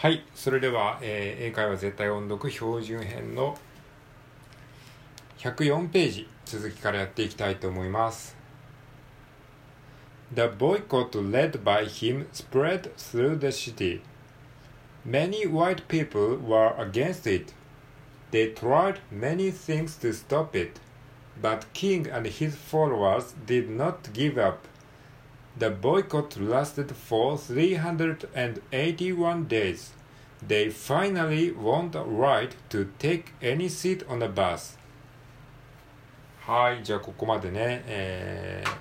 はいそれでは、えー英会話絶対音読標準編の104ページ続きからやっていきたいと思います The boycott led by him spread through the city. Many white people were against it. They tried many things to stop it, but King and his followers did not give up. The boycott lasted for 381 days. They finally won the right to take any seat on the bus. はい、じゃあここまでね、えー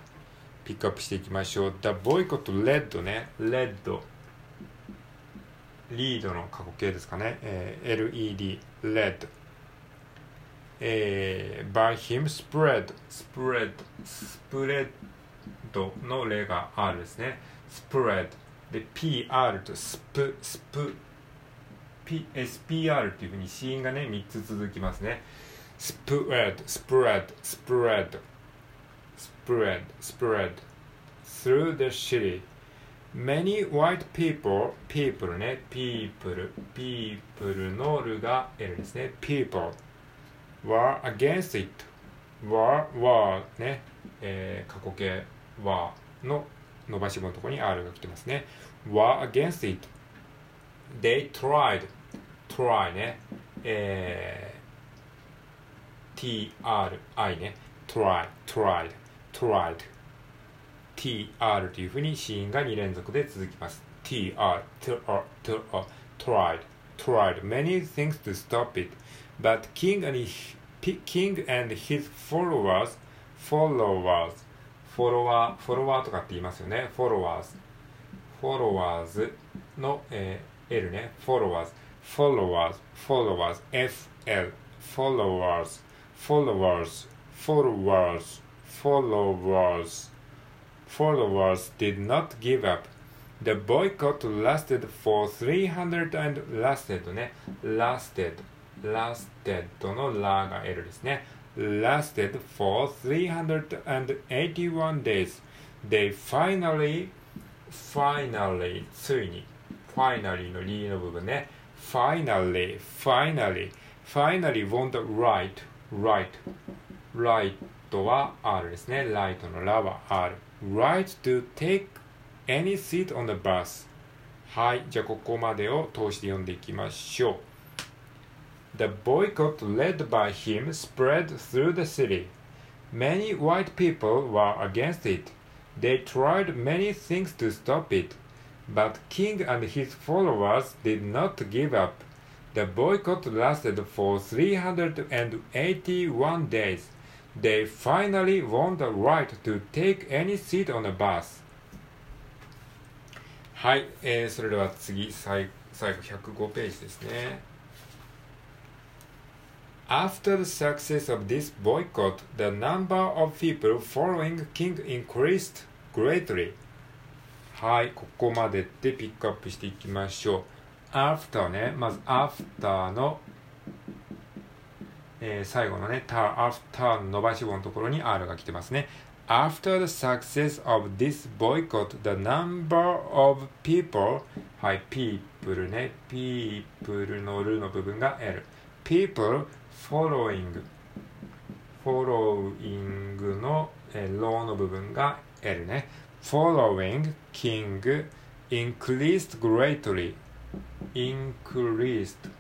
ピックアップしていきましょう。The boycott led ね、led。リードの過去形ですかね。えー LED、led。えー by him spread、spread、spread の例が R ですね。spread。で、PR と sp、sp、P、SPR っていうふうに子音がね、3つ続きますね。spread, spread, spread, spread, spread through the city. Many white people, people ね、people, people のるが L ですね。people were against it. were, were ね、えー過去形 were の伸ばし棒のところに R が来てますね。were against it. They tried, try ね、えー TRI ね try, tried, tried TR というふうに子音が2連続で続きます TR, TR, TR, tried, tried many things to stop it but King and his, King and his followers followers フォロワー、フォロワーとかって言いますよね。フォロワーズ。フォロワーズの、えー、L ね。フォロワーズ。フォロワーズ。フォロワーズ。FL。フォロワーズ。フォロワーズ。フォロワーズ。フォロワーズ。フォロワーズ did not give up. The boycott lasted for 300 and lasted ね。lasted。lasted のラーが L ですね。Lasted for 381 days. They finally, finally, ついに、finally のリーの部分ね。finally, finally, finally won the right, right, right は R ですね。right のラは R。right to take any seat on the bus. はい。じゃあここまでを通して読んでいきましょう。The boycott led by him spread through the city. Many white people were against it. They tried many things to stop it. But King and his followers did not give up. The boycott lasted for 381 days. They finally won the right to take any seat on the bus. はい、えーそれでは次、最最後105ページですね。 After the success of this boycott, the number of people following King increased greatly. はい、ここまででピックアップしていきましょう。after ね、まず after の、えー最後のね、た after の伸ばし棒のところに R が来てますね。After the success of this boycott, the number of people はい、people ね、people のるの部分が L。people following following の、えー、ローの部分が L ね。following king increased greatly increased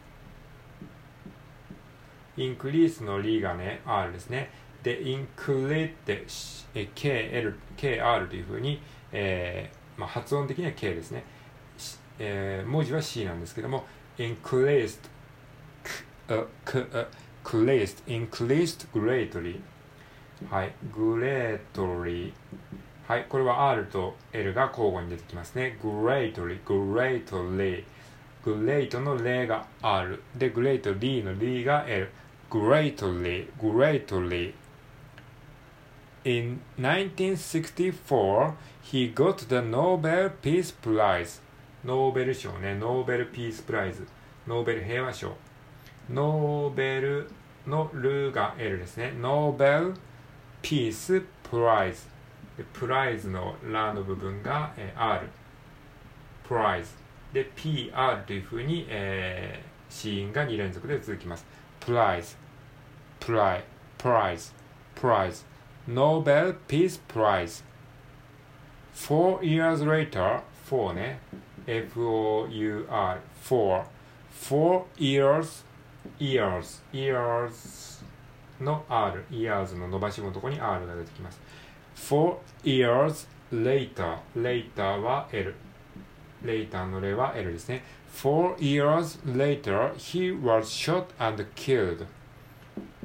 increase のリがね R ですねで increase って KL KR というふうに、えーまあ、発音的には K ですね、えー文字は C なんですけども increased k k increased increased greatly はい greatly はい、これは R と L が交互に出てきますね。greatly, greatly, great の例が R で greatly の L が L greatly, greatly In 1964, he got the Nobel Peace Prize ノーベル賞ね、ノーベルピースプライズノーベル平和賞ノーベルのルーが L ですね。ノーベル、ピース、プライズ。でプライズのラの部分が、えー、R。プライズ。で、PR というふうに、えー、シーンが2連続で続きます。プライズ。プライ。プライズ。プライズ。ノーベル、ピース、プライズ。Four years later, for ね。F-O-U-R, for Four years later. Ears, ears の R ears の伸ばし語のとこに R が出てきます four years later later は L later の例は L ですね four years later he was shot and killed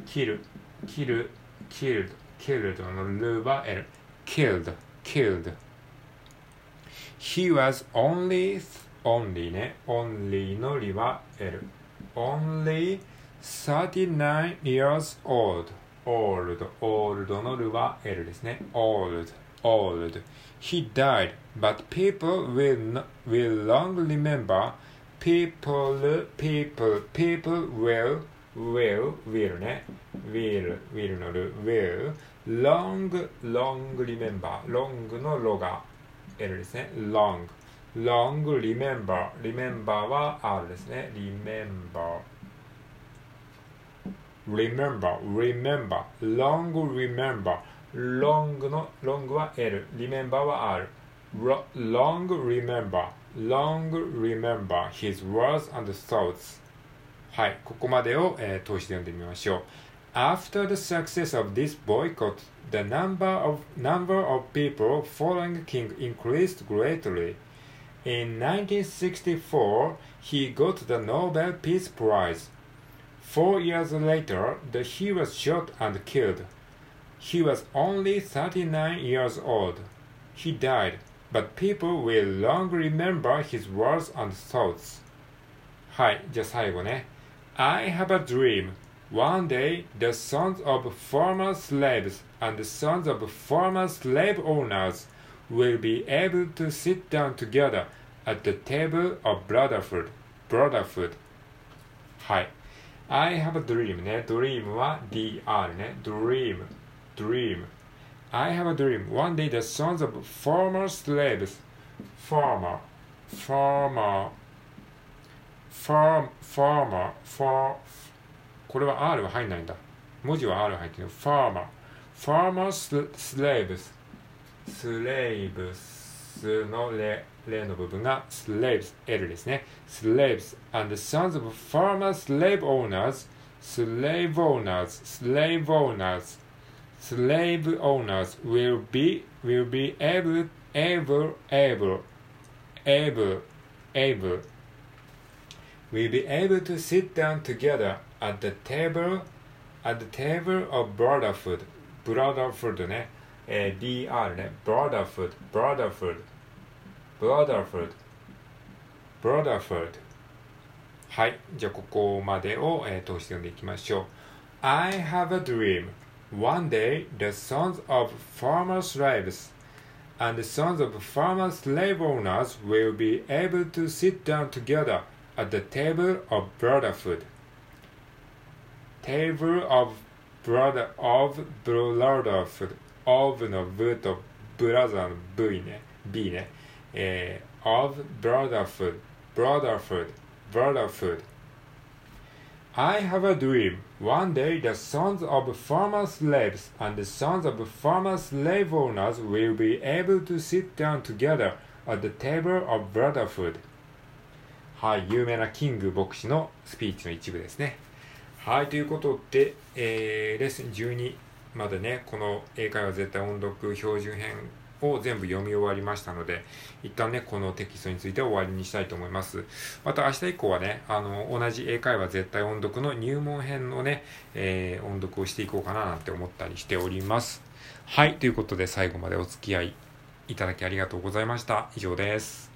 kill kill killed killed のルは L killed killed he was only only ね only のりは L only 39 years old old old のるは L ですね old old he died but people will, will long remember people people people will will will ね will will のる will long long remember long のロが L ですね long long remember remember は R ですね remember remember remember long remember long の long は L remember は R long remember long remember his words and thoughts はいここまでを、えー、通して読んでみましょう After the success of this boycott, the number of number of people following King increased greatly. In 1964, he got the Nobel Peace Prize. Four years later, the, he was shot and killed. He was only 39 years old. He died, but people will long remember his words and thoughts. はい、じゃあ最後ね。I have a dream. One day, the sons of former slaves and the sons of former slave owners will be able to sit down together at the table of brotherhood. brotherhood. はい。I have a dream ね。dream は DR ね。dream, dream. I have a dream. One day the sons of former slaves, farmer, farmer, farm, farmer, farm, これは R は入んないんだ。文字は R 入ってる。farmer, farmer slaves, slaves の例例の部分が slaves, L ですね。slaves and the sons of farmer slave owners, slave owners, slave owners, slave owners will be will be able able able able able will be able to sit down together at the table at the table of brotherhood brotherhood ね、 えー、BR ね brotherhood brotherhood brotherhood brotherhood はいじゃあここまでを、えー、通して読んでいきましょう I have a dream one day the sons of farmer slaves and the sons of farmer slave owners will be able to sit down together at the table of brotherhood table of brother of brotherhood of の V と brother の V ね B ね、えー、of brotherhood brotherhood brotherhood I have a dream. One day the sons of former slaves and the sons of former slave owners will be able to sit down together at the table of brotherhood. はい、有名なキング牧師のスピーチの一部ですね。はい、ということで、えー、レッスン12 までね、この英会話絶対音読標準編を全部読み終わりましたので、一旦ね、このテキストについて終わりにしたいと思います。また明日以降はね、あの、同じ英会話絶対音読の入門編のね、えー、音読をしていこうかななんて思ったりしております。はい、ということで最後までお付き合いいただきありがとうございました。以上です。